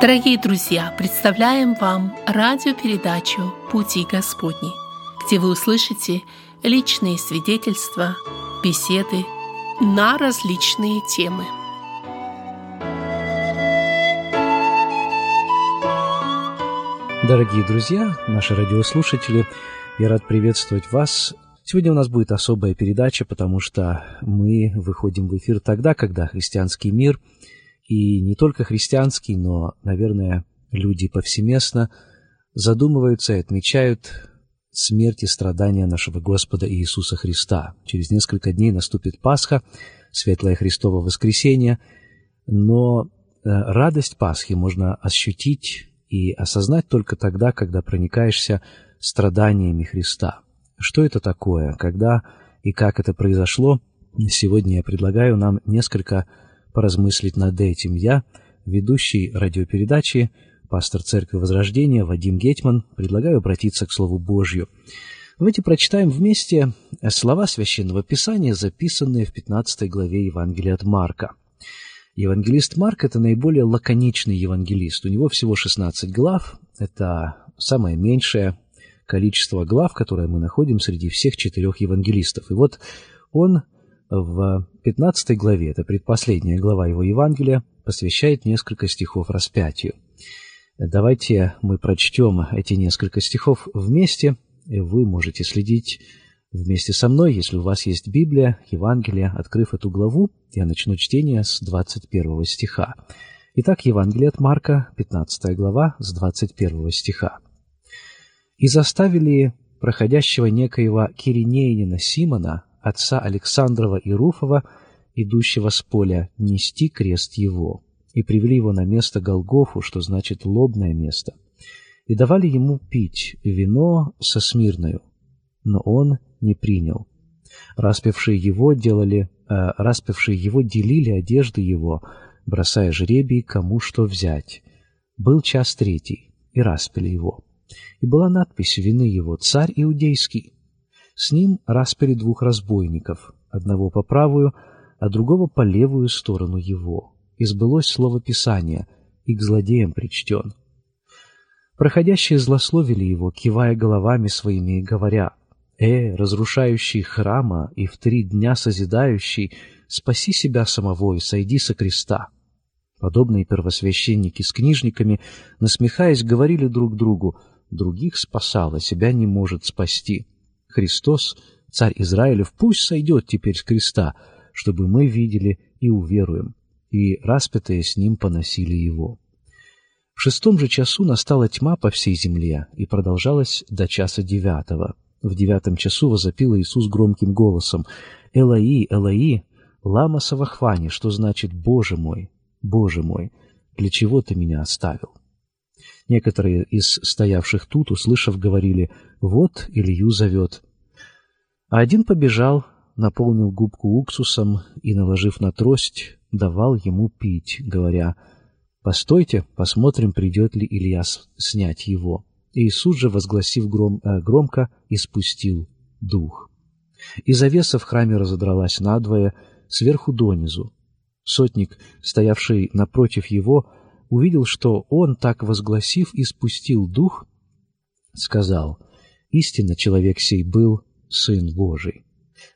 Дорогие друзья, представляем вам радиопередачу «Пути Господни», где вы услышите личные свидетельства, беседы на различные темы. Дорогие друзья, наши радиослушатели, я рад приветствовать вас. Сегодня у нас будет особая передача, потому что мы выходим в эфир тогда, когда христианский мир – и не только христианский, но, наверное, люди повсеместно задумываются и отмечают смерть и страдания нашего Господа Иисуса Христа. Через несколько дней наступит Пасха, Светлое Христово воскресенье, но э, радость Пасхи можно ощутить и осознать только тогда, когда проникаешься страданиями Христа. Что это такое, когда и как это произошло, сегодня я предлагаю нам несколько поразмыслить над этим я, ведущий радиопередачи, пастор Церкви Возрождения Вадим Гетман, предлагаю обратиться к Слову Божью. Давайте прочитаем вместе слова Священного Писания, записанные в 15 главе Евангелия от Марка. Евангелист Марк – это наиболее лаконичный евангелист. У него всего 16 глав. Это самое меньшее количество глав, которое мы находим среди всех четырех евангелистов. И вот он в 15 главе, это предпоследняя глава его Евангелия, посвящает несколько стихов распятию. Давайте мы прочтем эти несколько стихов вместе, вы можете следить вместе со мной, если у вас есть Библия, Евангелие. Открыв эту главу, я начну чтение с 21 стиха. Итак, Евангелие от Марка, 15 глава, с 21 стиха. «И заставили проходящего некоего Киринеянина Симона, отца Александрова и Руфова, идущего с поля, нести крест его. И привели его на место Голгофу, что значит лобное место. И давали ему пить вино со смирною, но он не принял. Распевшие его делали, э, распевшие его делили одежды его, бросая жребий, кому что взять. Был час третий, и распили его. И была надпись вины его «Царь Иудейский». С ним распили двух разбойников, одного по правую, а другого по левую сторону его. И сбылось слово Писания, и к злодеям причтен. Проходящие злословили его, кивая головами своими и говоря, «Э, разрушающий храма и в три дня созидающий, спаси себя самого и сойди со креста». Подобные первосвященники с книжниками, насмехаясь, говорили друг другу, «Других спасало, себя не может спасти». Христос, царь Израилев, пусть сойдет теперь с креста, чтобы мы видели и уверуем. И распятые с ним поносили его. В шестом же часу настала тьма по всей земле и продолжалась до часа девятого. В девятом часу возопил Иисус громким голосом «Элаи, Элаи, лама савахвани», что значит «Боже мой, Боже мой, для чего ты меня оставил?» Некоторые из стоявших тут, услышав, говорили «Вот Илью зовет». А один побежал, наполнил губку уксусом и, наложив на трость, давал ему пить, говоря «Постойте, посмотрим, придет ли Илья снять его». Иисус же, возгласив гром, э, громко, испустил дух. И завеса в храме разодралась надвое, сверху донизу. Сотник, стоявший напротив его, увидел, что он, так возгласив, испустил дух, сказал, «Истинно человек сей был Сын Божий».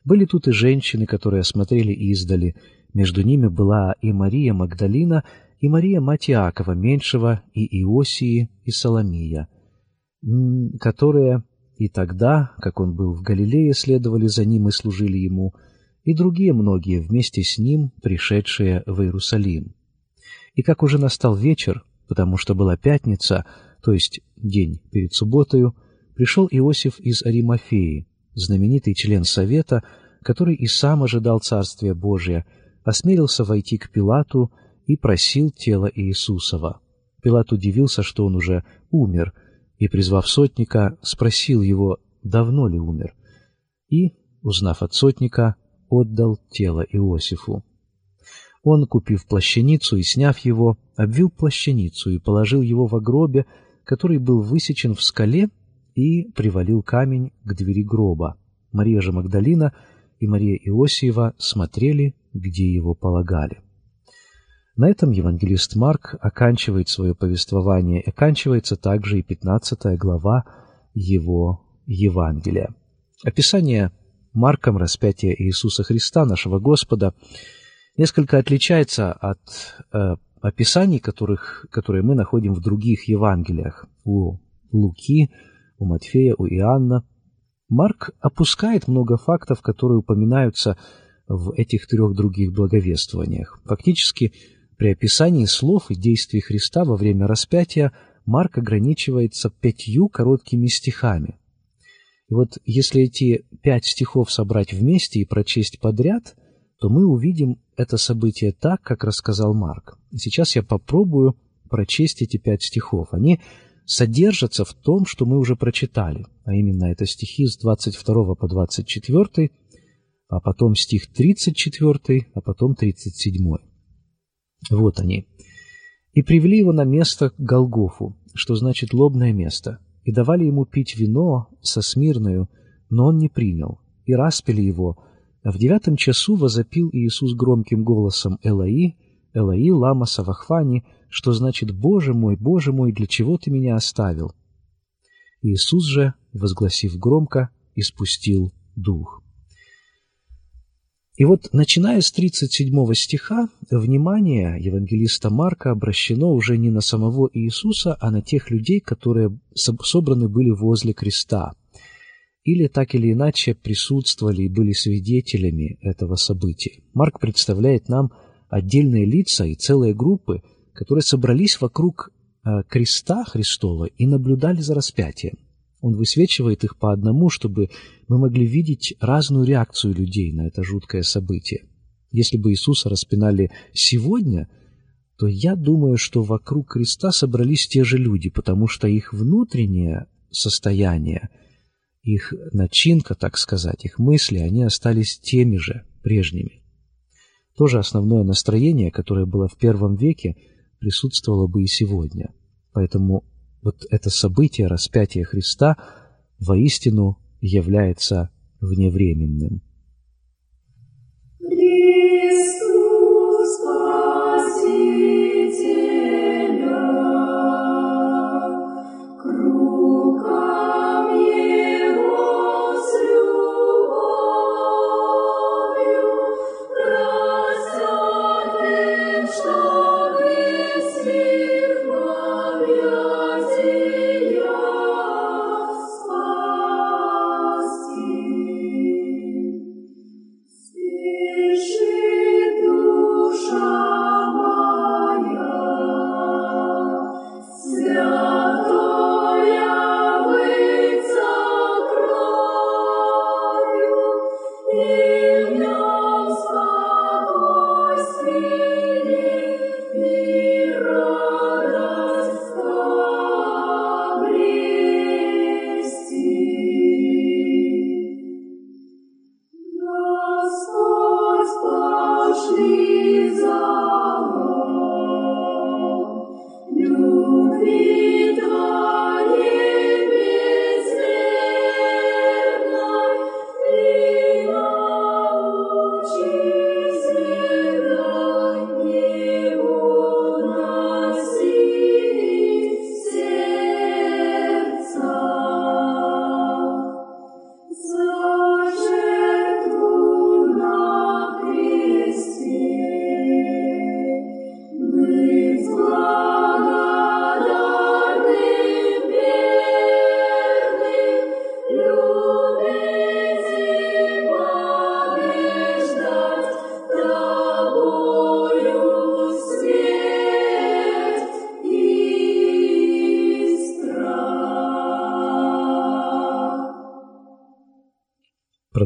Были тут и женщины, которые осмотрели издали. Между ними была и Мария Магдалина, и Мария мать Иакова Меньшего, и Иосии, и Соломия, которые и тогда, как он был в Галилее, следовали за ним и служили ему, и другие многие вместе с ним, пришедшие в Иерусалим. И как уже настал вечер, потому что была пятница, то есть день перед субботою, пришел Иосиф из Аримафеи, знаменитый член Совета, который и сам ожидал Царствия Божия, осмелился войти к Пилату и просил тело Иисусова. Пилат удивился, что он уже умер, и, призвав сотника, спросил его, давно ли умер, и, узнав от сотника, отдал тело Иосифу. Он, купив плащаницу и сняв его, обвил плащаницу и положил его в гробе, который был высечен в скале, и привалил камень к двери гроба. Мария же Магдалина и Мария Иосиева смотрели, где его полагали. На этом евангелист Марк оканчивает свое повествование, и оканчивается также и 15 глава его Евангелия. Описание Марком распятия Иисуса Христа, нашего Господа, несколько отличается от э, описаний, которых, которые мы находим в других Евангелиях. У Луки, у Матфея, у Иоанна. Марк опускает много фактов, которые упоминаются в этих трех других благовествованиях. Фактически, при описании слов и действий Христа во время распятия Марк ограничивается пятью короткими стихами. И вот если эти пять стихов собрать вместе и прочесть подряд, то мы увидим это событие так, как рассказал Марк. Сейчас я попробую прочесть эти пять стихов. Они содержатся в том, что мы уже прочитали, а именно это стихи с 22 по 24, а потом стих 34, а потом 37. Вот они. «И привели его на место Голгофу, что значит лобное место, и давали ему пить вино со смирною, но он не принял, и распили его, в девятом часу возопил Иисус громким голосом «Элаи, Элаи, лама савахфани», что значит «Боже мой, Боже мой, для чего ты меня оставил?» Иисус же, возгласив громко, испустил дух. И вот, начиная с 37 стиха, внимание евангелиста Марка обращено уже не на самого Иисуса, а на тех людей, которые собраны были возле креста, или так или иначе присутствовали и были свидетелями этого события. Марк представляет нам отдельные лица и целые группы, которые собрались вокруг э, креста Христова и наблюдали за распятием. Он высвечивает их по одному, чтобы мы могли видеть разную реакцию людей на это жуткое событие. Если бы Иисуса распинали сегодня, то я думаю, что вокруг креста собрались те же люди, потому что их внутреннее состояние, их начинка, так сказать, их мысли, они остались теми же, прежними. То же основное настроение, которое было в первом веке, присутствовало бы и сегодня. Поэтому вот это событие распятия Христа воистину является вневременным.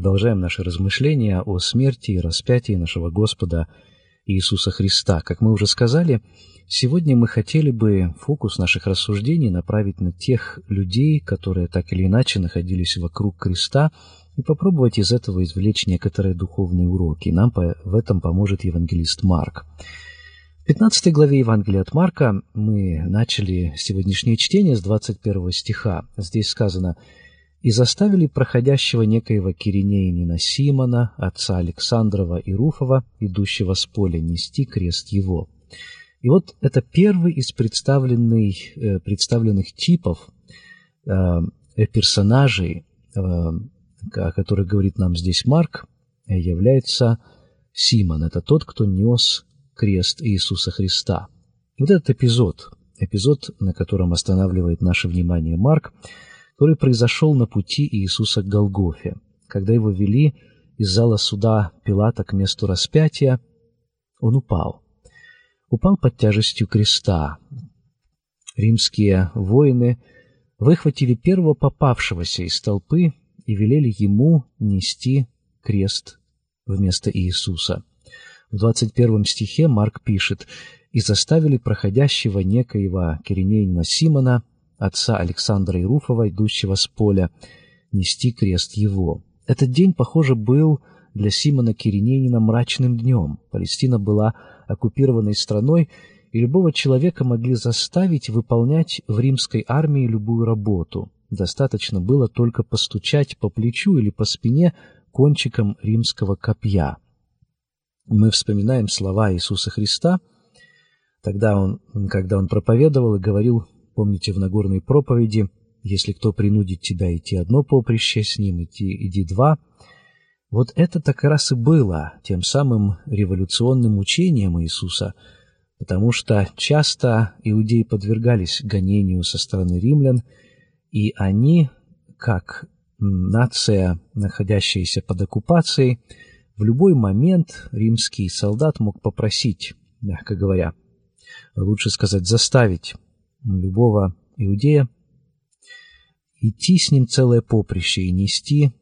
Продолжаем наши размышления о смерти и распятии нашего Господа Иисуса Христа. Как мы уже сказали, сегодня мы хотели бы фокус наших рассуждений направить на тех людей, которые так или иначе находились вокруг креста, и попробовать из этого извлечь некоторые духовные уроки. Нам в этом поможет евангелист Марк. В 15 главе Евангелия от Марка мы начали сегодняшнее чтение с 21 стиха. Здесь сказано и заставили проходящего некоего Киринеянина Симона, отца Александрова и Руфова, идущего с поля, нести крест его. И вот это первый из представленных, э, представленных типов э, персонажей, э, о которых говорит нам здесь Марк, является Симон. Это тот, кто нес крест Иисуса Христа. Вот этот эпизод, эпизод, на котором останавливает наше внимание Марк, который произошел на пути Иисуса к Голгофе, когда его вели из зала суда Пилата к месту распятия, он упал. Упал под тяжестью креста. Римские воины выхватили первого попавшегося из толпы и велели ему нести крест вместо Иисуса. В 21 стихе Марк пишет «И заставили проходящего некоего Киринеина Симона отца Александра Ируфова, идущего с поля, нести крест его. Этот день, похоже, был для Симона Кириненина мрачным днем. Палестина была оккупированной страной, и любого человека могли заставить выполнять в римской армии любую работу. Достаточно было только постучать по плечу или по спине кончиком римского копья. Мы вспоминаем слова Иисуса Христа, тогда он, когда он проповедовал и говорил Помните в Нагорной проповеди, если кто принудит тебя идти одно поприще, с ним идти, иди два. Вот это так раз и было тем самым революционным учением Иисуса, потому что часто иудеи подвергались гонению со стороны римлян, и они, как нация, находящаяся под оккупацией, в любой момент римский солдат мог попросить, мягко говоря, лучше сказать, заставить любого иудея, идти с ним целое поприще и нести,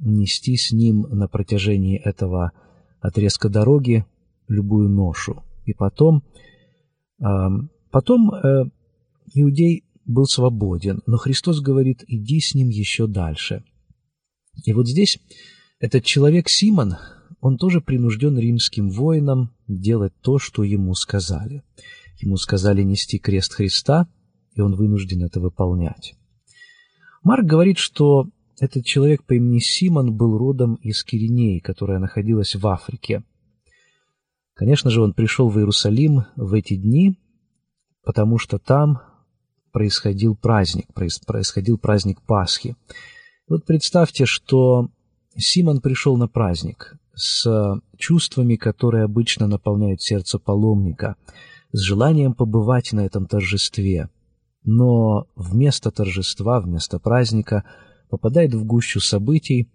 нести с ним на протяжении этого отрезка дороги любую ношу. И потом, потом э, иудей был свободен, но Христос говорит, иди с ним еще дальше. И вот здесь этот человек Симон, он тоже принужден римским воинам делать то, что ему сказали. Ему сказали нести крест Христа, и он вынужден это выполнять. Марк говорит, что этот человек по имени Симон был родом из Киринеи, которая находилась в Африке. Конечно же, он пришел в Иерусалим в эти дни, потому что там происходил праздник, происходил праздник Пасхи. Вот представьте, что Симон пришел на праздник с чувствами, которые обычно наполняют сердце паломника – с желанием побывать на этом торжестве, но вместо торжества, вместо праздника попадает в гущу событий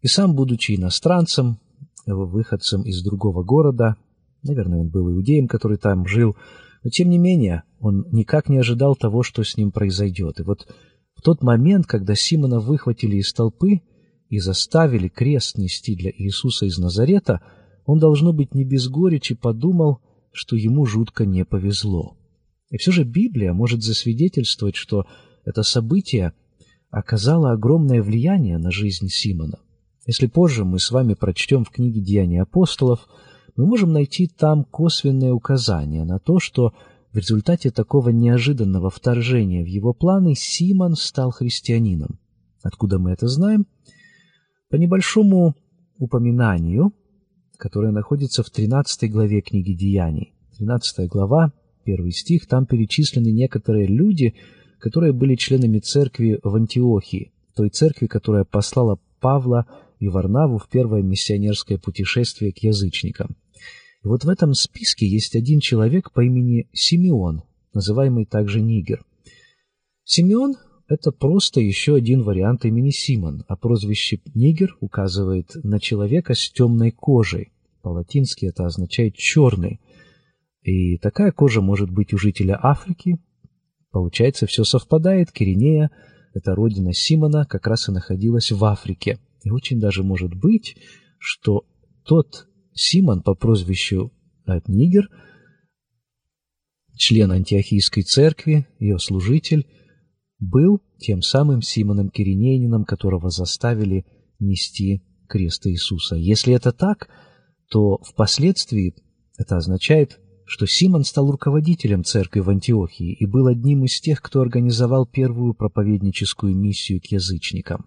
и сам, будучи иностранцем, выходцем из другого города, наверное, он был иудеем, который там жил, но тем не менее он никак не ожидал того, что с ним произойдет. И вот в тот момент, когда Симона выхватили из толпы и заставили крест нести для Иисуса из Назарета, он, должно быть, не без горечи подумал, что ему жутко не повезло. И все же Библия может засвидетельствовать, что это событие оказало огромное влияние на жизнь Симона. Если позже мы с вами прочтем в книге «Деяния апостолов», мы можем найти там косвенные указания на то, что в результате такого неожиданного вторжения в его планы Симон стал христианином. Откуда мы это знаем? По небольшому упоминанию – которая находится в 13 главе книги Деяний. 13 глава, первый стих, там перечислены некоторые люди, которые были членами церкви в Антиохии, той церкви, которая послала Павла и Варнаву в первое миссионерское путешествие к язычникам. И вот в этом списке есть один человек по имени Симеон, называемый также Нигер. Симеон – это просто еще один вариант имени Симон, а прозвище Нигер указывает на человека с темной кожей. По-латински это означает «черный». И такая кожа может быть у жителя Африки. Получается, все совпадает. Киринея, это родина Симона, как раз и находилась в Африке. И очень даже может быть, что тот Симон по прозвищу Нигер, член антиохийской церкви, ее служитель, был тем самым Симоном Киринейнином, которого заставили нести крест Иисуса. Если это так, то впоследствии это означает, что Симон стал руководителем церкви в Антиохии и был одним из тех, кто организовал первую проповедническую миссию к язычникам.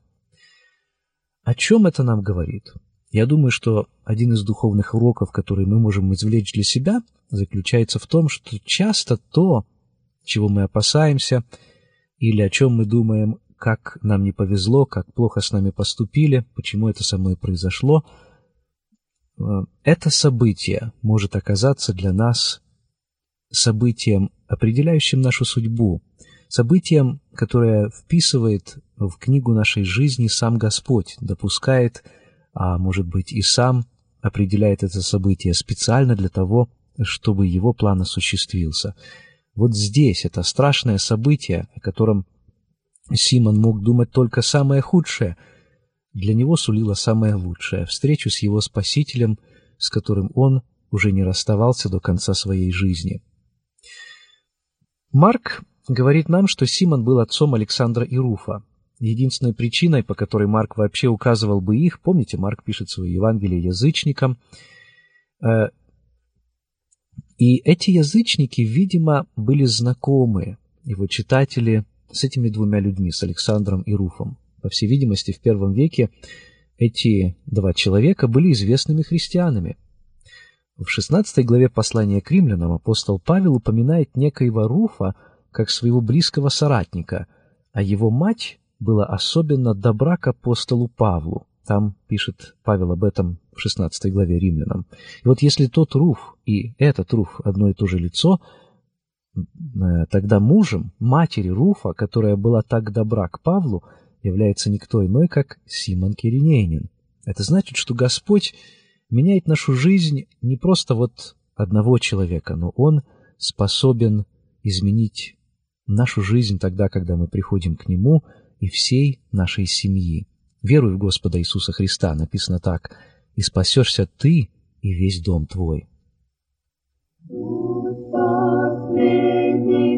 О чем это нам говорит? Я думаю, что один из духовных уроков, который мы можем извлечь для себя, заключается в том, что часто то, чего мы опасаемся, или о чем мы думаем, как нам не повезло, как плохо с нами поступили, почему это со мной произошло, э, это событие может оказаться для нас событием, определяющим нашу судьбу, событием, которое вписывает в книгу нашей жизни сам Господь, допускает, а может быть и сам определяет это событие специально для того, чтобы его план осуществился. Вот здесь это страшное событие, о котором Симон мог думать только самое худшее, для него сулило самое лучшее — встречу с его Спасителем, с которым он уже не расставался до конца своей жизни. Марк говорит нам, что Симон был отцом Александра и Руфа. Единственной причиной, по которой Марк вообще указывал бы их, помните, Марк пишет свое Евангелие язычникам, э, и эти язычники, видимо, были знакомы, его читатели, с этими двумя людьми, с Александром и Руфом. По всей видимости, в первом веке эти два человека были известными христианами. В 16 главе послания к римлянам апостол Павел упоминает некоего Руфа как своего близкого соратника, а его мать была особенно добра к апостолу Павлу. Там пишет Павел об этом в 16 главе римлянам. И вот если тот Руф и этот Руф одно и то же лицо, э, тогда мужем матери Руфа, которая была так добра к Павлу, является никто иной, как Симон Киринейнин. Это значит, что Господь меняет нашу жизнь не просто вот одного человека, но Он способен изменить нашу жизнь тогда, когда мы приходим к Нему и всей нашей семьи. Веруй в Господа Иисуса Христа, написано так, и спасешься ты и весь дом твой. Последний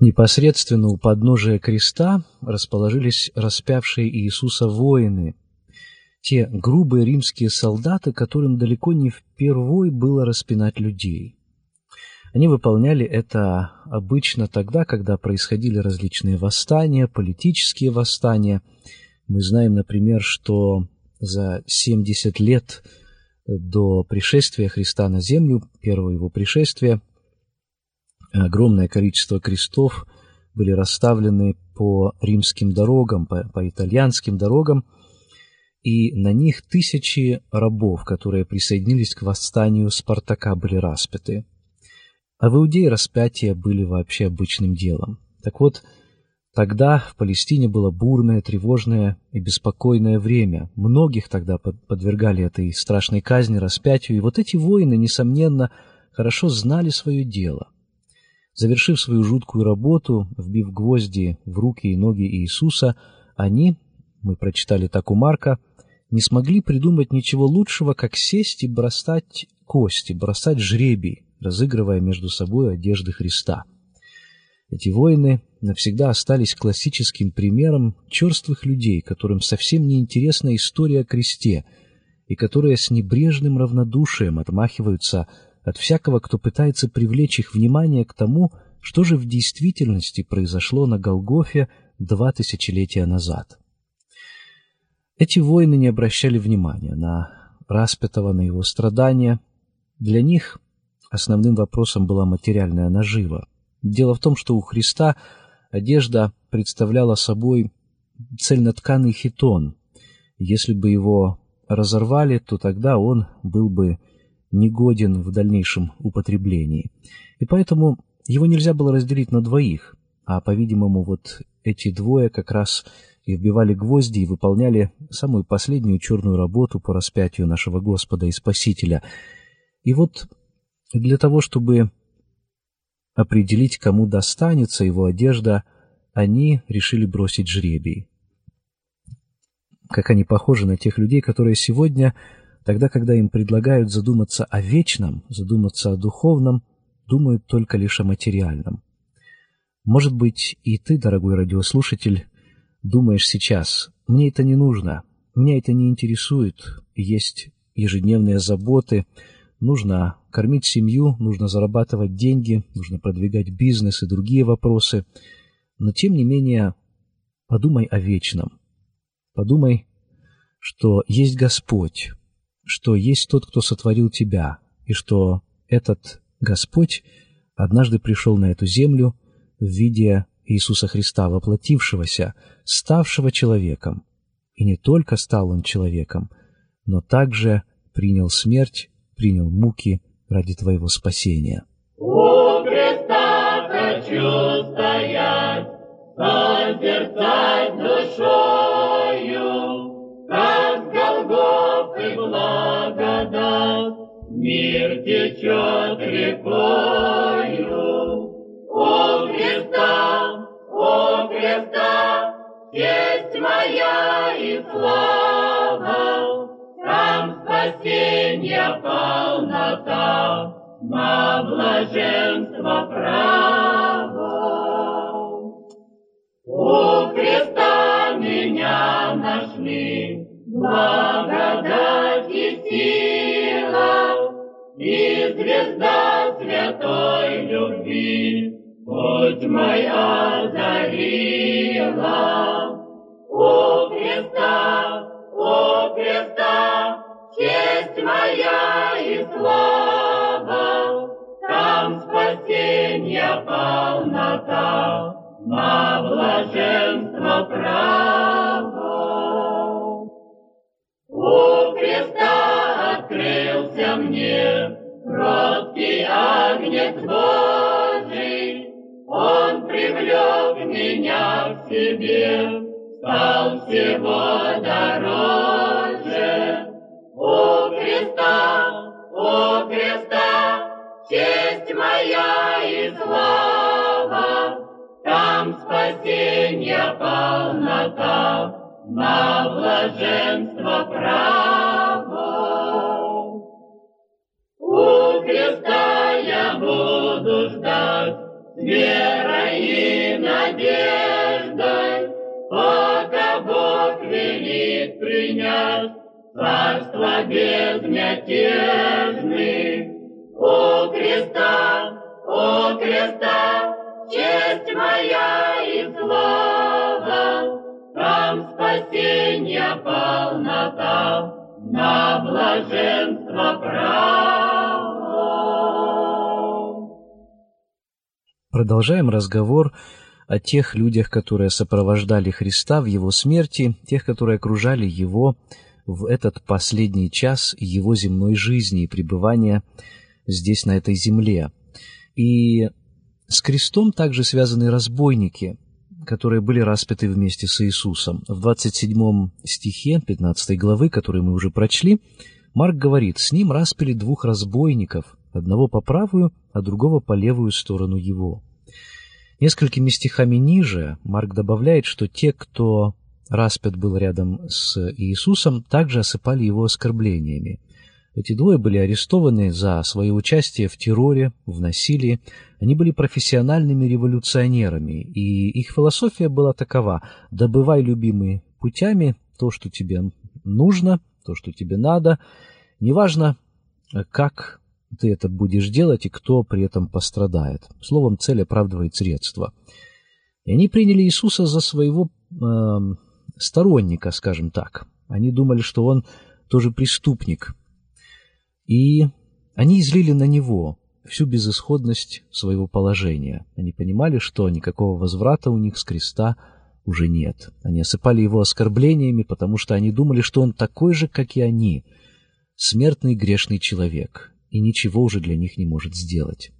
Непосредственно у подножия креста расположились распявшие Иисуса воины, те грубые римские солдаты, которым далеко не впервой было распинать людей. Они выполняли это обычно тогда, когда происходили различные восстания, политические восстания. Мы знаем, например, что за 70 лет до пришествия Христа на землю, первого его пришествия, огромное количество крестов были расставлены по римским дорогам, по, по итальянским дорогам, и на них тысячи рабов, которые присоединились к восстанию Спартака, были распяты. А в Иудее распятия были вообще обычным делом. Так вот, тогда в Палестине было бурное, тревожное и беспокойное время. Многих тогда подвергали этой страшной казни, распятию, и вот эти воины, несомненно, хорошо знали свое дело. Завершив свою жуткую работу, вбив гвозди в руки и ноги Иисуса, они, мы прочитали так у Марка, не смогли придумать ничего лучшего, как сесть и бросать кости, бросать жребий, разыгрывая между собой одежды Христа. Эти воины навсегда остались классическим примером черствых людей, которым совсем не интересна история о кресте, и которые с небрежным равнодушием отмахиваются от всякого, кто пытается привлечь их внимание к тому, что же в действительности произошло на Голгофе два тысячелетия назад. Эти воины не обращали внимания на распятого, на его страдания. Для них основным вопросом была материальная нажива. Дело в том, что у Христа одежда представляла собой цельнотканый хитон. Если бы его разорвали, то тогда он был бы негоден в дальнейшем употреблении. И поэтому его нельзя было разделить на двоих, а, по-видимому, вот эти двое как раз и вбивали гвозди и выполняли самую последнюю черную работу по распятию нашего Господа и Спасителя. И вот для того, чтобы определить, кому достанется его одежда, они решили бросить жребий. Как они похожи на тех людей, которые сегодня, тогда, когда им предлагают задуматься о вечном, задуматься о духовном, думают только лишь о материальном. Может быть, и ты, дорогой радиослушатель, думаешь сейчас, мне это не нужно, меня это не интересует, есть ежедневные заботы, нужно кормить семью, нужно зарабатывать деньги, нужно продвигать бизнес и другие вопросы. Но тем не менее, подумай о вечном. Подумай, что есть Господь, что есть тот, кто сотворил тебя, и что этот Господь однажды пришел на эту землю в виде Иисуса Христа, воплотившегося, ставшего человеком. И не только стал он человеком, но также принял смерть, принял муки ради твоего спасения. У креста хочу стоять, созерцать душою, мир течет рекою. У креста, у креста, есть моя и слава, там спасенья полнота, на блаженство право. У креста меня нашли, благодать и звезда святой любви, путь мой озарила. У креста, у креста, честь моя и слава, там спасенья полнота, на мне кроткий огнец Божий, Он привлек меня к себе, стал всего дороже. У креста, у креста, честь моя и слава, там спасенья полнота, на блаженство право. Верой и надеждой, пока Бог велит принять царство безмятежный. У креста, у креста, честь моя и слава, там спасенья полнота, на блаженство право. Продолжаем разговор о тех людях, которые сопровождали Христа в Его смерти, тех, которые окружали Его в этот последний час его земной жизни и пребывания здесь, на этой земле. И с крестом также связаны разбойники, которые были распяты вместе с Иисусом. В 27 стихе 15 главы, который мы уже прочли, Марк говорит, «С ним распили двух разбойников, одного по правую, а другого по левую сторону его». Несколькими стихами ниже Марк добавляет, что те, кто распят был рядом с Иисусом, также осыпали его оскорблениями. Эти двое были арестованы за свое участие в терроре, в насилии. Они были профессиональными революционерами, и их философия была такова – добывай любимыми путями то, что тебе нужно, то, что тебе надо. Неважно, как ты это будешь делать и кто при этом пострадает. Словом, цель оправдывает средства. И они приняли Иисуса за своего э, сторонника, скажем так. Они думали, что он тоже преступник. И они излили на него всю безысходность своего положения. Они понимали, что никакого возврата у них с креста уже нет. Они осыпали его оскорблениями, потому что они думали, что он такой же, как и они, смертный грешный человек, и ничего уже для них не может сделать.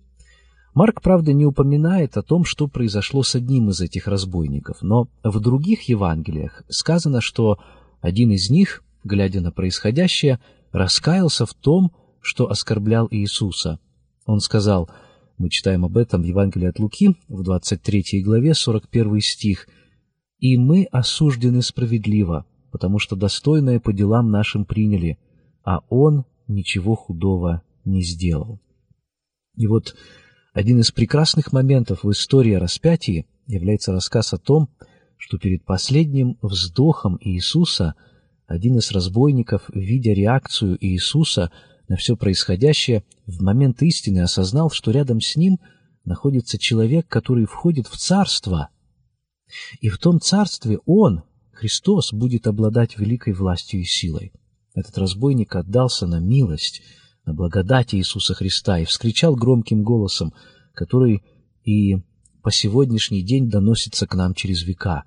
Марк, правда, не упоминает о том, что произошло с одним из этих разбойников, но в других Евангелиях сказано, что один из них, глядя на происходящее, раскаялся в том, что оскорблял Иисуса. Он сказал, мы читаем об этом в Евангелии от Луки, в 23 главе, 41 стих, «И мы осуждены справедливо, потому что достойное по делам нашим приняли, а он ничего худого не сделал». И вот один из прекрасных моментов в истории о распятии является рассказ о том, что перед последним вздохом Иисуса один из разбойников, видя реакцию Иисуса на все происходящее, в момент истины осознал, что рядом с ним находится человек, который входит в царство. И в том царстве он, Христос, будет обладать великой властью и силой. Этот разбойник отдался на милость – на благодати Иисуса Христа и вскричал громким голосом, который и по сегодняшний день доносится к нам через века.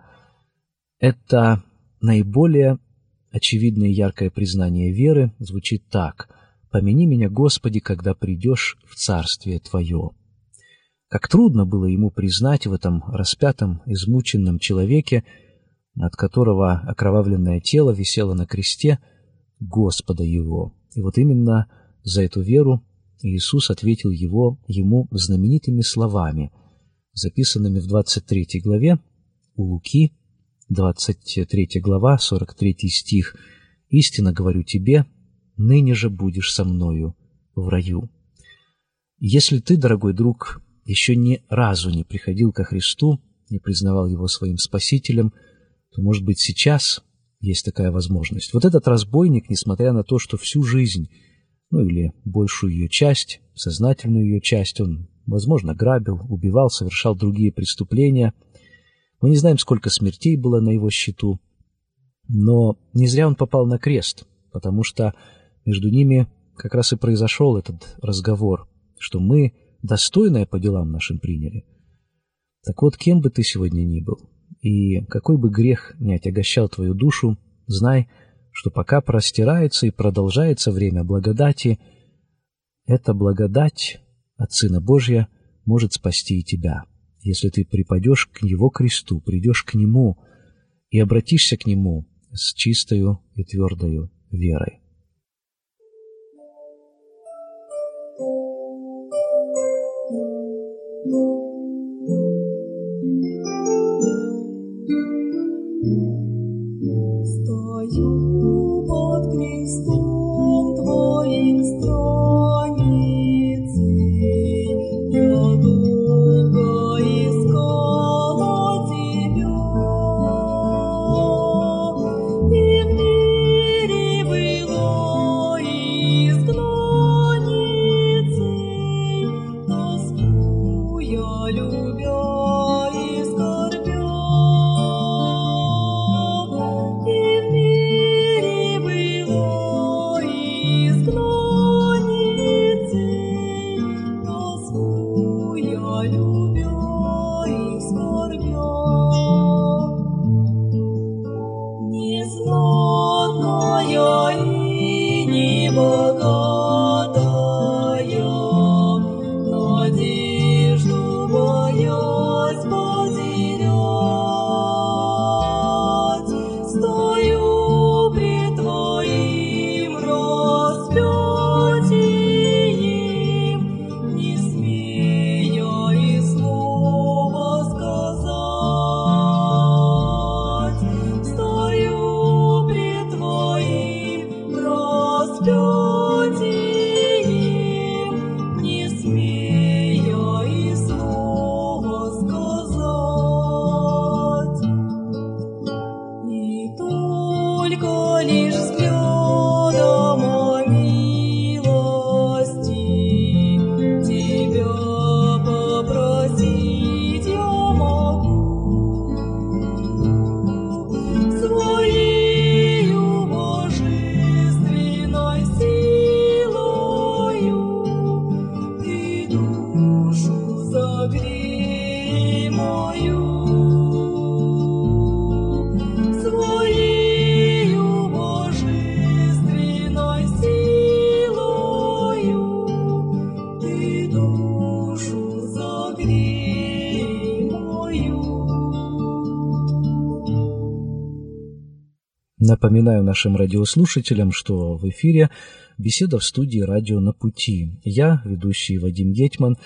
Это наиболее очевидное яркое признание веры звучит так «Помяни меня, Господи, когда придешь в Царствие Твое». Как трудно было ему признать в этом распятом, измученном человеке, от которого окровавленное тело висело на кресте, Господа его. И вот именно за эту веру Иисус ответил его, ему знаменитыми словами, записанными в 23 главе у Луки, 23 глава, 43 стих. «Истинно говорю тебе, ныне же будешь со мною в раю». Если ты, дорогой друг, еще ни разу не приходил ко Христу, не признавал Его своим Спасителем, то, может быть, сейчас есть такая возможность. Вот этот разбойник, несмотря на то, что всю жизнь ну или большую ее часть, сознательную ее часть, он, возможно, грабил, убивал, совершал другие преступления. Мы не знаем, сколько смертей было на его счету, но не зря он попал на крест, потому что между ними как раз и произошел этот разговор, что мы достойное по делам нашим приняли. Так вот, кем бы ты сегодня ни был, и какой бы грех не отягощал твою душу, знай, что пока простирается и продолжается время благодати, эта благодать от Сына Божия может спасти и тебя, если ты припадешь к Его кресту, придешь к Нему и обратишься к Нему с чистою и твердою верой. 我多有。Напоминаю нашим радиослушателям, что в эфире беседа в студии «Радио на пути». Я, ведущий Вадим Гетман,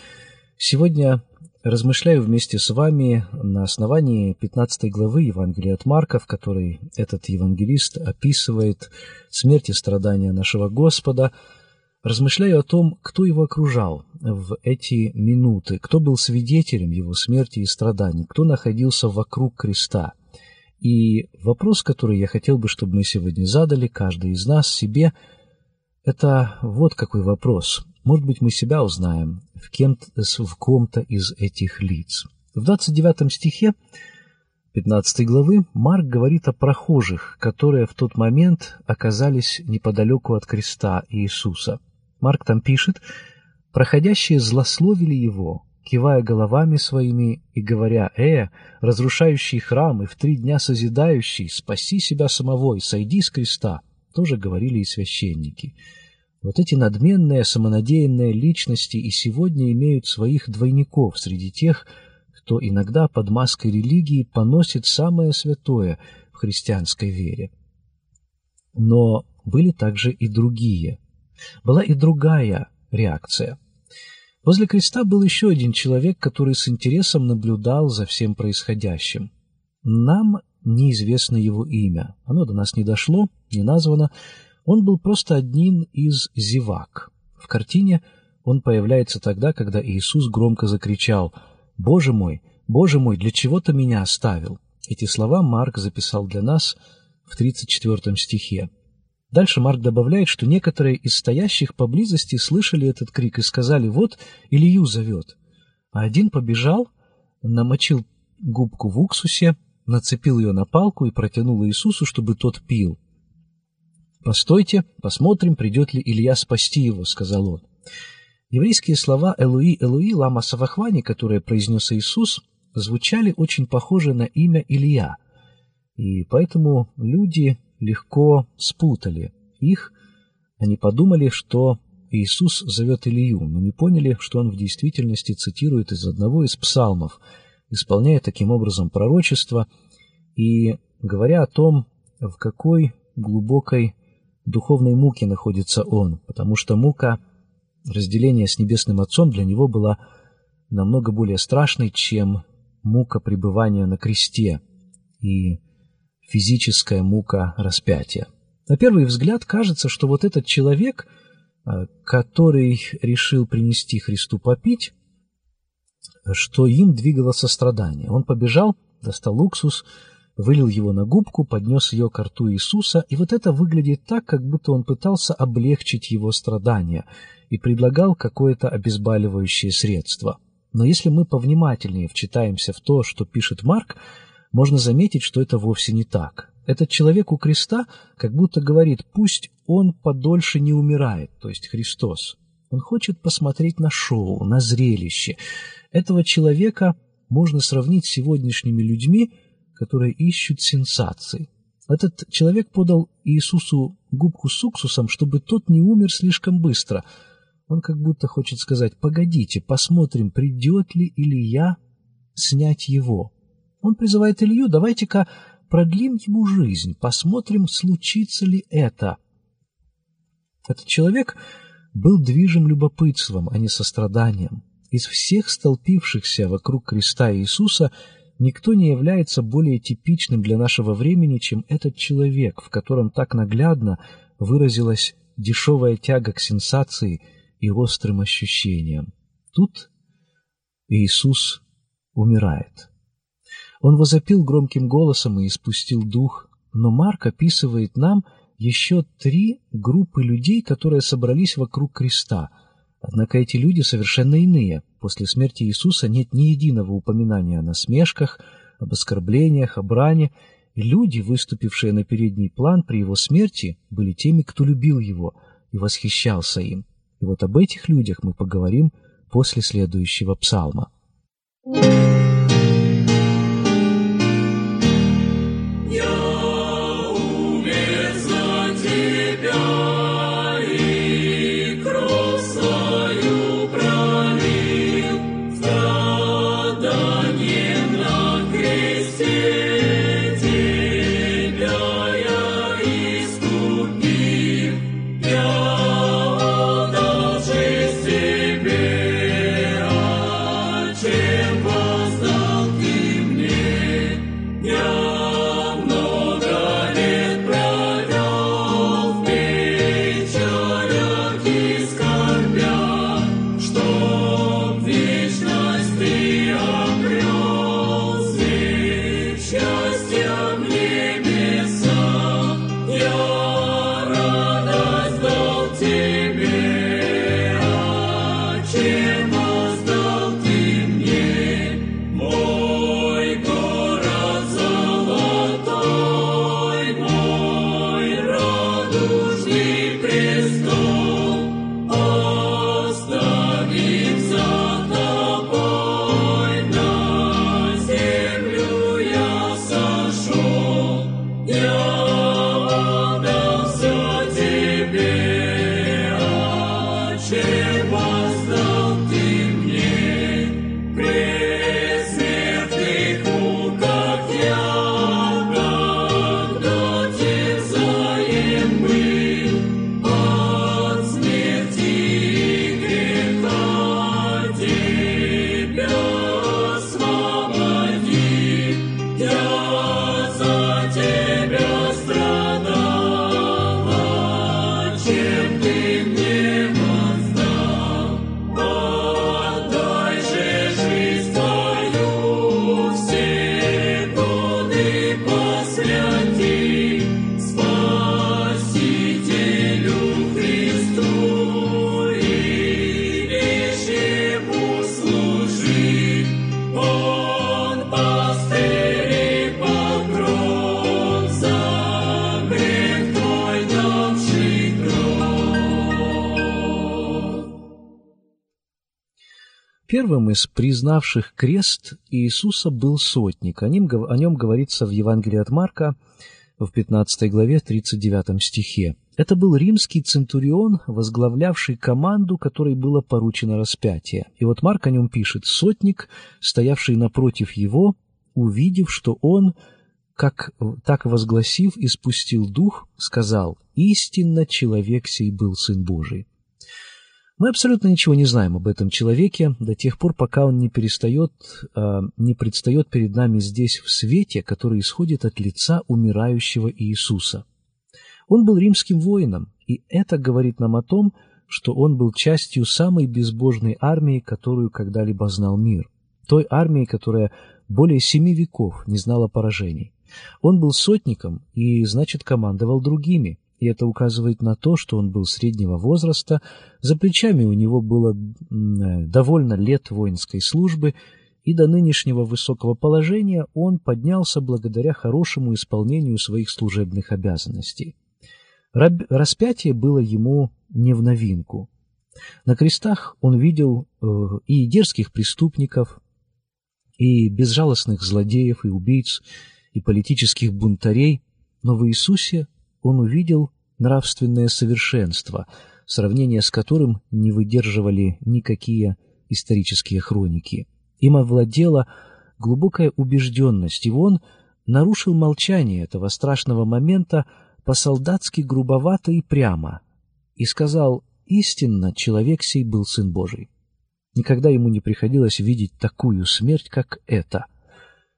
сегодня размышляю вместе с вами на основании 15 главы Евангелия от Марка, в которой этот евангелист описывает смерть и страдания нашего Господа, размышляю о том, кто его окружал в эти минуты, кто был свидетелем его смерти и страданий, кто находился вокруг креста – и вопрос, который я хотел бы, чтобы мы сегодня задали, каждый из нас себе, это вот какой вопрос. Может быть, мы себя узнаем в, в ком-то из этих лиц. В 29 стихе 15 главы Марк говорит о прохожих, которые в тот момент оказались неподалеку от креста Иисуса. Марк там пишет, «Проходящие злословили его, кивая головами своими и говоря, «Э, разрушающий храм и в три дня созидающий, спаси себя самого и сойди с креста», тоже говорили и священники. Вот эти надменные, самонадеянные личности и сегодня имеют своих двойников среди тех, кто иногда под маской религии поносит самое святое в христианской вере. Но были также и другие. Была и другая реакция – Возле креста был еще один человек, который с интересом наблюдал за всем происходящим. Нам неизвестно его имя. Оно до нас не дошло, не названо. Он был просто одним из зевак. В картине он появляется тогда, когда Иисус громко закричал «Боже мой, Боже мой, для чего ты меня оставил?» Эти слова Марк записал для нас в 34 стихе. Дальше Марк добавляет, что некоторые из стоящих поблизости слышали этот крик и сказали «Вот Илью зовет». А один побежал, намочил губку в уксусе, нацепил ее на палку и протянул Иисусу, чтобы тот пил. «Постойте, посмотрим, придет ли Илья спасти его», — сказал он. Еврейские слова «Элуи, Элуи, лама савахвани», которые произнес Иисус, звучали очень похоже на имя Илья. И поэтому люди легко спутали их. Они подумали, что Иисус зовет Илью, но не поняли, что он в действительности цитирует из одного из псалмов, исполняя таким образом пророчество и говоря о том, в какой глубокой духовной муке находится он, потому что мука разделения с Небесным Отцом для него была намного более страшной, чем мука пребывания на кресте. И физическая мука распятия. На первый взгляд кажется, что вот этот человек, э, который решил принести Христу попить, что им двигало сострадание. Он побежал, достал уксус, вылил его на губку, поднес ее к рту Иисуса, и вот это выглядит так, как будто он пытался облегчить его страдания и предлагал какое-то обезболивающее средство. Но если мы повнимательнее вчитаемся в то, что пишет Марк, можно заметить, что это вовсе не так. Этот человек у креста как будто говорит, пусть он подольше не умирает, то есть Христос. Он хочет посмотреть на шоу, на зрелище. Этого человека можно сравнить с сегодняшними людьми, которые ищут сенсаций. Этот человек подал Иисусу губку с уксусом, чтобы тот не умер слишком быстро. Он как будто хочет сказать, погодите, посмотрим, придет ли Илья снять его. Он призывает Илью, давайте-ка продлим ему жизнь, посмотрим, случится ли это. Этот человек был движим любопытством, а не состраданием. Из всех столпившихся вокруг креста Иисуса никто не является более типичным для нашего времени, чем этот человек, в котором так наглядно выразилась дешевая тяга к сенсации и острым ощущениям. Тут Иисус умирает. Он возопил громким голосом и испустил дух, но Марк описывает нам еще три группы людей, которые собрались вокруг креста. Однако эти люди совершенно иные. После смерти Иисуса нет ни единого упоминания о насмешках, об оскорблениях, о бране. люди, выступившие на передний план при его смерти, были теми, кто любил его и восхищался им. И вот об этих людях мы поговорим после следующего псалма. Thank you. Из признавших крест Иисуса был сотник. О нем, о нем говорится в Евангелии от Марка в 15 главе 39 стихе. Это был римский центурион, возглавлявший команду, которой было поручено распятие. И вот Марк о нем пишет «Сотник, стоявший напротив его, увидев, что он, как, так возгласив, испустил дух, сказал, «Истинно человек сей был Сын Божий». Мы абсолютно ничего не знаем об этом человеке до тех пор, пока он не перестает, э, не предстает перед нами здесь в свете, который исходит от лица умирающего Иисуса. Он был римским воином, и это говорит нам о том, что он был частью самой безбожной армии, которую когда-либо знал мир. Той армии, которая более семи веков не знала поражений. Он был сотником и, значит, командовал другими, и это указывает на то, что он был среднего возраста, за плечами у него было довольно лет воинской службы, и до нынешнего высокого положения он поднялся благодаря хорошему исполнению своих служебных обязанностей. Распятие было ему не в новинку. На крестах он видел э, и дерзких преступников, и безжалостных злодеев, и убийц, и политических бунтарей, но в Иисусе он увидел нравственное совершенство, сравнение с которым не выдерживали никакие исторические хроники. Им овладела глубокая убежденность, и он нарушил молчание этого страшного момента по-солдатски грубовато и прямо, и сказал «Истинно человек сей был Сын Божий». Никогда ему не приходилось видеть такую смерть, как эта.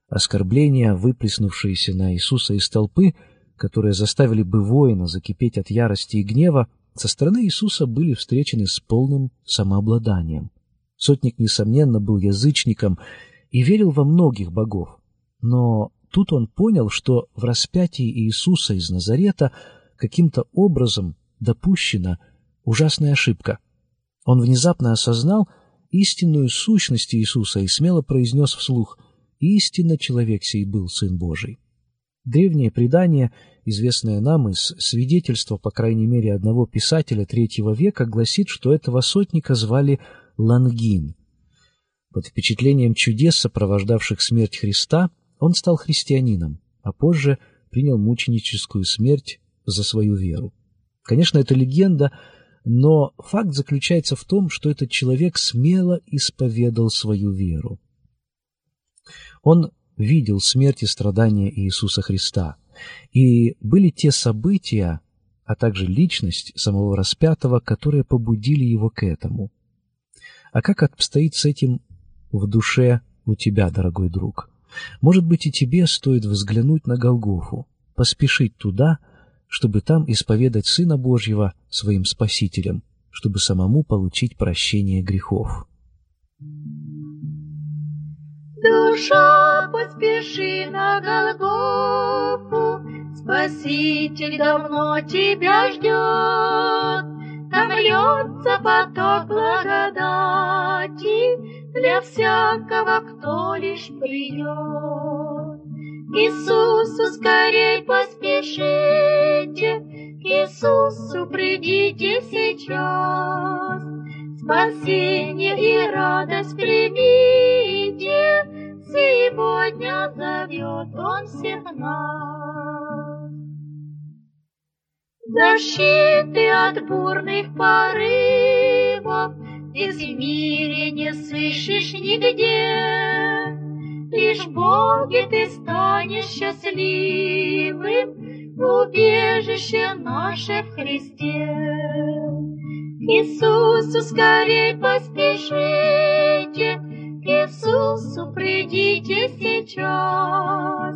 Оскорбления, выплеснувшиеся на Иисуса из толпы, которые заставили бы воина закипеть от ярости и гнева, со стороны Иисуса были встречены с полным самообладанием. Сотник, несомненно, был язычником и верил во многих богов. Но тут он понял, что в распятии Иисуса из Назарета каким-то образом допущена ужасная ошибка. Он внезапно осознал истинную сущность Иисуса и смело произнес вслух «Истинно человек сей был Сын Божий». Древнее предание, известное нам из свидетельства, по крайней мере, одного писателя третьего века, гласит, что этого сотника звали Лангин. Под впечатлением чудес, сопровождавших смерть Христа, он стал христианином, а позже принял мученическую смерть за свою веру. Конечно, это легенда, но факт заключается в том, что этот человек смело исповедал свою веру. Он видел смерть и страдания Иисуса Христа. И были те события, а также личность самого распятого, которые побудили его к этому. А как обстоит с этим в душе у тебя, дорогой друг? Может быть, и тебе стоит взглянуть на Голгофу, поспешить туда, чтобы там исповедать Сына Божьего своим Спасителем, чтобы самому получить прощение грехов. Душа, поспеши на Голгофу, Спаситель давно тебя ждет. Там льется поток благодати Для всякого, кто лишь придет. Иисусу скорей поспешите, К Иисусу придите сейчас. Спасение и радость примите, Сегодня зовет Он всех нас. Защиты от бурных порывов Здесь в мире не слышишь нигде. Лишь в Боге ты станешь счастливым, Убежище наше в Христе. Иисусу скорей поспешите, Иисусу придите сейчас.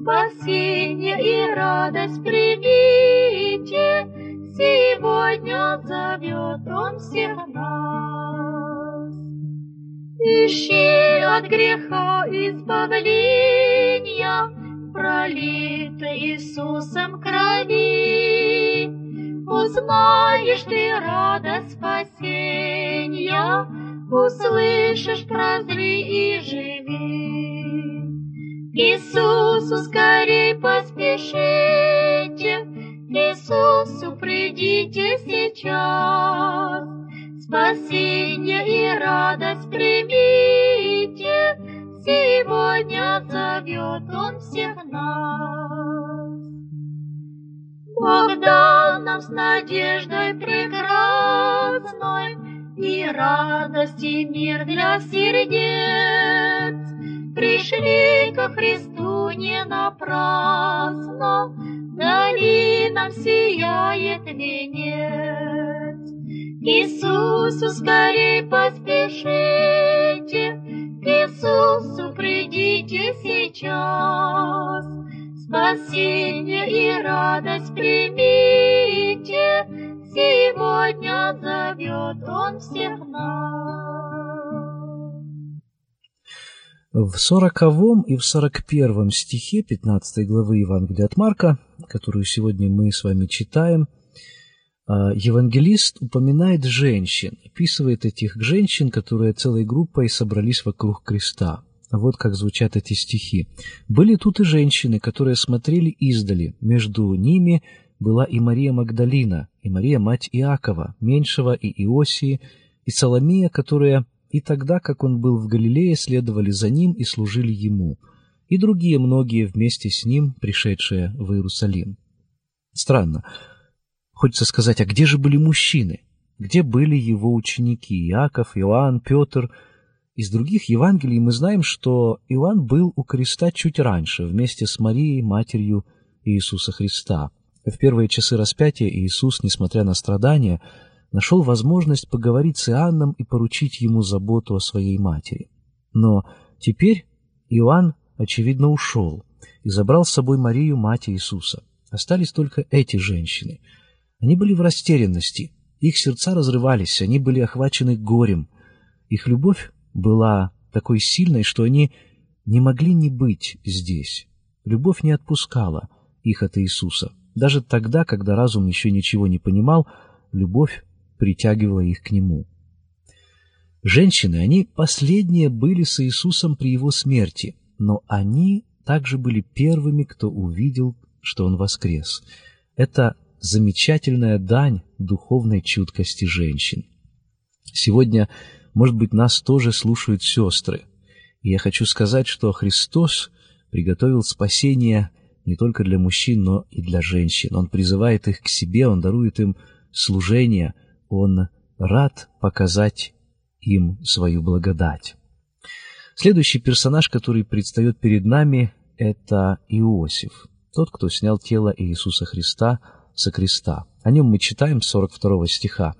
Спасение и радость примите, Сегодня зовет Он всех нас. Ищи от греха избавления, Пролито Иисусом крови. Узнаешь ты радость спасения, услышишь, прозри и живи. Иисусу скорей поспешите, Иисусу придите сейчас. Спасение и радость примите, сегодня зовет Он всех нас. Бог дал нам с надеждой прекрасной и радость и мир для сердец. Пришли ко Христу не напрасно, вдали нам сияет венец. Иисусу скорей поспешите, к Иисусу придите сейчас. Спасение и радость Он всех нас. В сороковом и в сорок первом стихе 15 главы Евангелия от Марка, которую сегодня мы с вами читаем, а, евангелист упоминает женщин, описывает этих женщин, которые целой группой собрались вокруг креста. Вот как звучат эти стихи. «Были тут и женщины, которые смотрели издали. Между ними была и Мария Магдалина, и Мария, мать Иакова, меньшего и Иосии, и Соломея, которые и тогда, как он был в Галилее, следовали за ним и служили ему, и другие многие вместе с ним, пришедшие в Иерусалим». Странно. Хочется сказать, а где же были мужчины? Где были его ученики Иаков, Иоанн, Петр – из других Евангелий мы знаем, что Иоанн был у креста чуть раньше, вместе с Марией, матерью Иисуса Христа. В первые часы распятия Иисус, несмотря на страдания, нашел возможность поговорить с Иоанном и поручить ему заботу о своей матери. Но теперь Иоанн, очевидно, ушел и забрал с собой Марию, мать Иисуса. Остались только эти женщины. Они были в растерянности, их сердца разрывались, они были охвачены горем. Их любовь была такой сильной, что они не могли не быть здесь. Любовь не отпускала их от Иисуса. Даже тогда, когда разум еще ничего не понимал, любовь притягивала их к Нему. Женщины, они последние были с Иисусом при Его смерти, но они также были первыми, кто увидел, что Он воскрес. Это замечательная дань духовной чуткости женщин. Сегодня может быть, нас тоже слушают сестры. И я хочу сказать, что Христос приготовил спасение не только для мужчин, но и для женщин. Он призывает их к себе, Он дарует им служение, Он рад показать им свою благодать. Следующий персонаж, который предстает перед нами, это Иосиф, тот, кто снял тело Иисуса Христа со креста. О нем мы читаем с 42 стиха.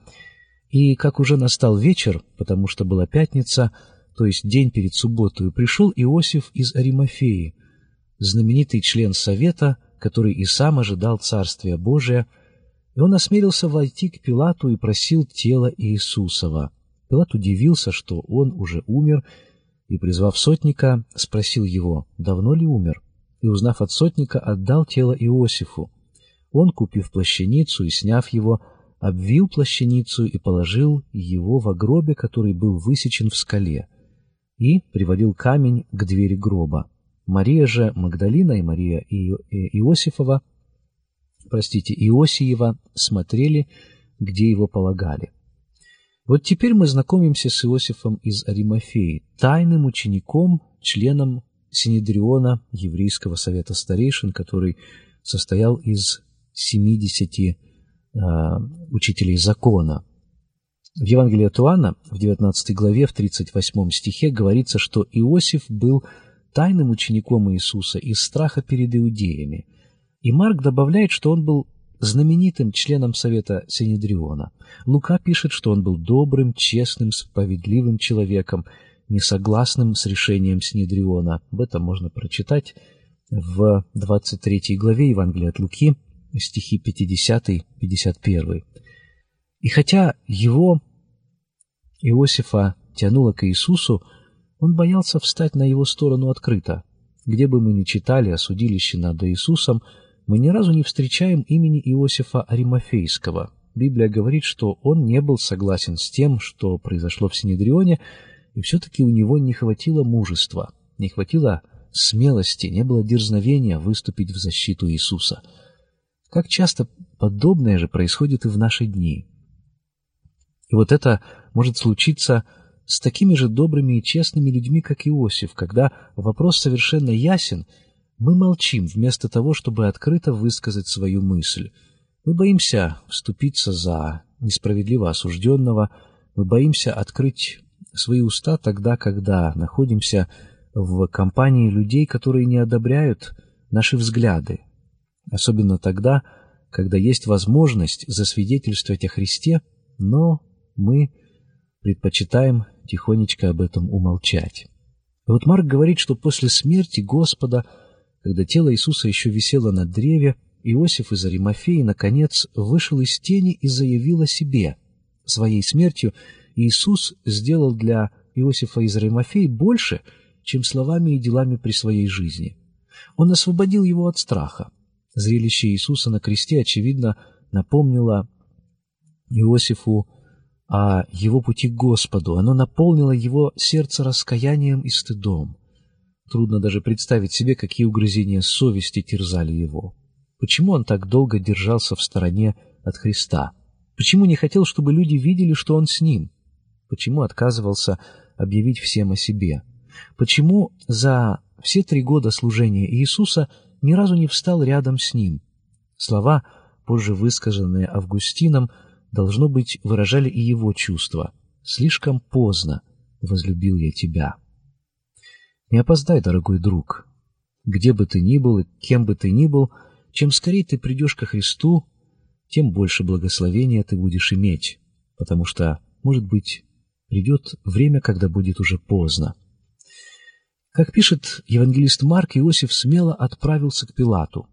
И как уже настал вечер, потому что была пятница, то есть день перед субботой, пришел Иосиф из Аримафеи, знаменитый член совета, который и сам ожидал Царствия Божия, и он осмелился войти к Пилату и просил тело Иисусова. Пилат удивился, что он уже умер, и, призвав сотника, спросил его, давно ли умер, и, узнав от сотника, отдал тело Иосифу. Он, купив плащаницу и сняв его, обвил плащаницу и положил его в гробе, который был высечен в скале, и приводил камень к двери гроба. Мария же Магдалина и Мария Иосифова, простите, Иосиева смотрели, где его полагали. Вот теперь мы знакомимся с Иосифом из Аримафеи, тайным учеником, членом Синедриона еврейского совета старейшин, который состоял из семидесяти Э, учителей закона. В Евангелии от Иоанна, в 19 главе, в 38 стихе говорится, что Иосиф был тайным учеником Иисуса из страха перед иудеями. И Марк добавляет, что он был знаменитым членом Совета Синедриона. Лука пишет, что он был добрым, честным, справедливым человеком, несогласным с решением Синедриона. Об этом можно прочитать в 23 главе Евангелия от Луки, стихи 50-51. И хотя его, Иосифа, тянуло к Иисусу, он боялся встать на его сторону открыто. Где бы мы ни читали о судилище над Иисусом, мы ни разу не встречаем имени Иосифа Аримафейского. Библия говорит, что он не был согласен с тем, что произошло в Синедрионе, и все-таки у него не хватило мужества, не хватило смелости, не было дерзновения выступить в защиту Иисуса – как часто подобное же происходит и в наши дни. И вот это может случиться с такими же добрыми и честными людьми, как Иосиф, когда вопрос совершенно ясен, мы молчим вместо того, чтобы открыто высказать свою мысль. Мы боимся вступиться за несправедливо осужденного, мы боимся открыть свои уста тогда, когда находимся в компании людей, которые не одобряют наши взгляды, особенно тогда, когда есть возможность засвидетельствовать о Христе, но мы предпочитаем тихонечко об этом умолчать. И вот Марк говорит, что после смерти Господа, когда тело Иисуса еще висело на древе, Иосиф из Аримафеи, наконец, вышел из тени и заявил о себе. Своей смертью Иисус сделал для Иосифа из Аримафеи больше, чем словами и делами при своей жизни. Он освободил его от страха. Зрелище Иисуса на кресте, очевидно, напомнило Иосифу о его пути к Господу. Оно наполнило его сердце раскаянием и стыдом. Трудно даже представить себе, какие угрызения совести терзали его. Почему он так долго держался в стороне от Христа? Почему не хотел, чтобы люди видели, что он с ним? Почему отказывался объявить всем о себе? Почему за все три года служения Иисуса ни разу не встал рядом с ним? Слова, позже высказанные Августином, должно быть, выражали и его чувства. «Слишком поздно возлюбил я тебя». Не опоздай, дорогой друг. Где бы ты ни был и кем бы ты ни был, чем скорее ты придешь ко Христу, тем больше благословения ты будешь иметь, потому что, может быть, придет время, когда будет уже поздно. Как пишет евангелист Марк, Иосиф смело отправился к Пилату.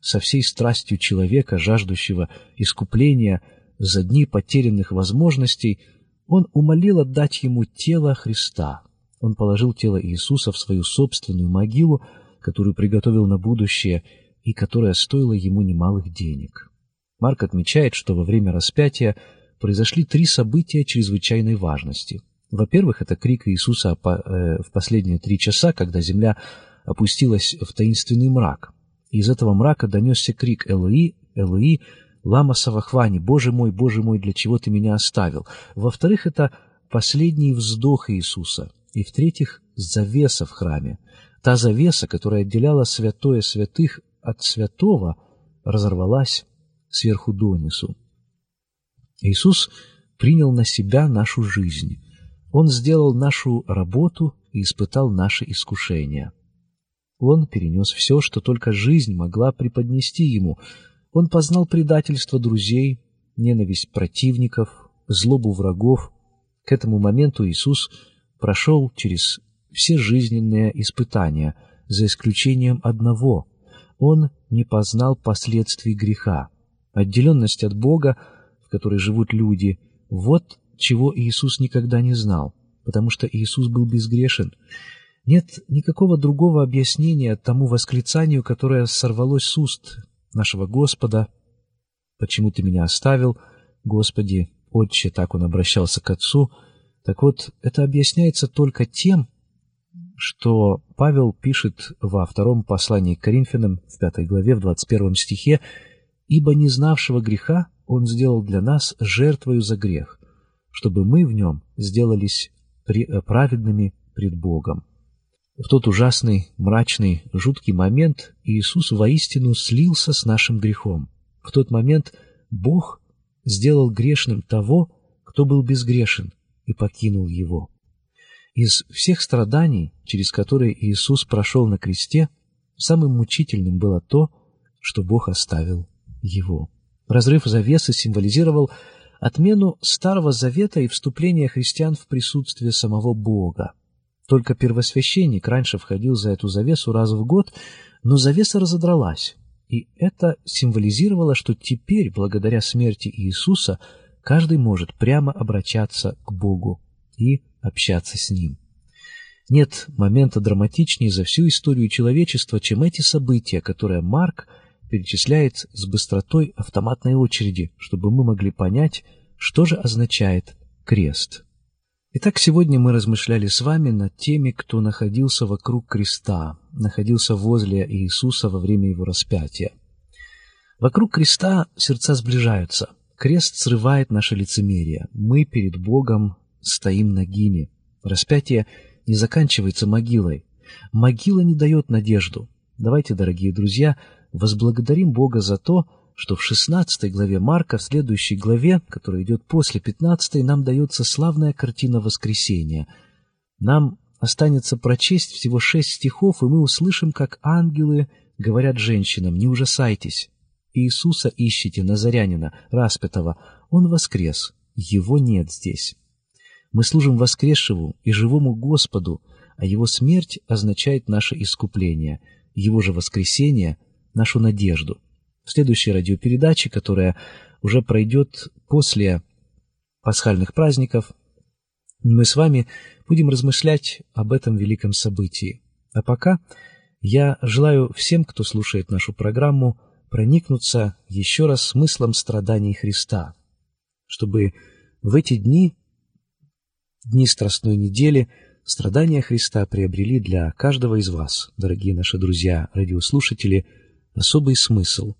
Со всей страстью человека, жаждущего искупления за дни потерянных возможностей, он умолил отдать ему тело Христа. Он положил тело Иисуса в свою собственную могилу, которую приготовил на будущее и которая стоила ему немалых денег. Марк отмечает, что во время распятия произошли три события чрезвычайной важности. Во-первых, это крик Иисуса э, в последние три часа, когда земля опустилась в таинственный мрак. Из этого мрака донесся крик «Элои, Элои, лама савахвани, Боже мой, Боже мой, для чего ты меня оставил?» Во-вторых, это последний вздох Иисуса. И в-третьих, завеса в храме. Та завеса, которая отделяла святое святых от святого, разорвалась сверху донизу. Иисус принял на себя нашу жизнь. Он сделал нашу работу и испытал наши искушения. Он перенес все, что только жизнь могла преподнести ему. Он познал предательство друзей, ненависть противников, злобу врагов. К этому моменту Иисус прошел через все жизненные испытания, за исключением одного. Он не познал последствий греха. Отделенность от Бога — которой живут люди, вот чего Иисус никогда не знал, потому что Иисус был безгрешен. Нет никакого другого объяснения тому восклицанию, которое сорвалось с уст нашего Господа. «Почему ты меня оставил, Господи, Отче?» Так он обращался к Отцу. Так вот, это объясняется только тем, что Павел пишет во втором послании к Коринфянам в пятой главе, в двадцать первом стихе, «Ибо не знавшего греха он сделал для нас жертвою за грех, чтобы мы в нем сделались праведными пред Богом. В тот ужасный, мрачный, жуткий момент Иисус воистину слился с нашим грехом. В тот момент Бог сделал грешным того, кто был безгрешен, и покинул его. Из всех страданий, через которые Иисус прошел на кресте, самым мучительным было то, что Бог оставил его. Разрыв завесы символизировал отмену Старого Завета и вступление христиан в присутствие самого Бога. Только первосвященник раньше входил за эту завесу раз в год, но завеса разодралась, и это символизировало, что теперь, благодаря смерти Иисуса, каждый может прямо обращаться к Богу и общаться с Ним. Нет момента драматичнее за всю историю человечества, чем эти события, которые Марк – перечисляет с быстротой автоматной очереди, чтобы мы могли понять, что же означает крест. Итак, сегодня мы размышляли с вами над теми, кто находился вокруг креста, находился возле Иисуса во время его распятия. Вокруг креста сердца сближаются. Крест срывает наше лицемерие. Мы перед Богом стоим нагими. Распятие не заканчивается могилой. Могила не дает надежду. Давайте, дорогие друзья, возблагодарим Бога за то, что в 16 главе Марка, в следующей главе, которая идет после 15, нам дается славная картина воскресения. Нам останется прочесть всего шесть стихов, и мы услышим, как ангелы говорят женщинам, «Не ужасайтесь, Иисуса ищите, Назарянина, распятого, Он воскрес, Его нет здесь». Мы служим воскресшему и живому Господу, а Его смерть означает наше искупление, Его же воскресение — нашу надежду. Следующей радиопередаче, которая уже пройдет после пасхальных праздников, мы с вами будем размышлять об этом великом событии. А пока я желаю всем, кто слушает нашу программу, проникнуться еще раз смыслом страданий Христа, чтобы в эти дни дни Страстной недели страдания Христа приобрели для каждого из вас, дорогие наши друзья, радиослушатели, особый смысл,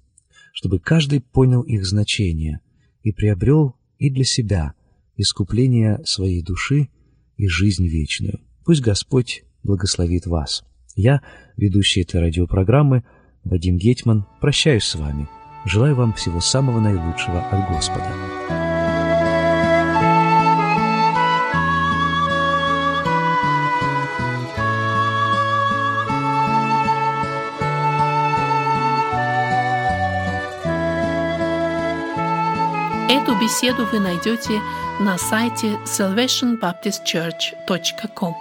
чтобы каждый понял их значение и приобрел и для себя искупление своей души и жизнь вечную. Пусть Господь благословит вас. Я, ведущий этой радиопрограммы, Вадим Гетман, прощаюсь с вами. Желаю вам всего самого наилучшего от Господа. Эту беседу вы найдете на сайте salvationbaptistchurch.com.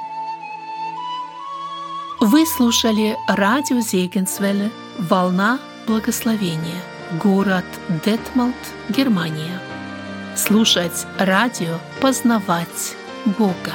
Вы слушали радио Зегенсвелле «Волна благословения», город Детмалт, Германия. Слушать радио, познавать Бога.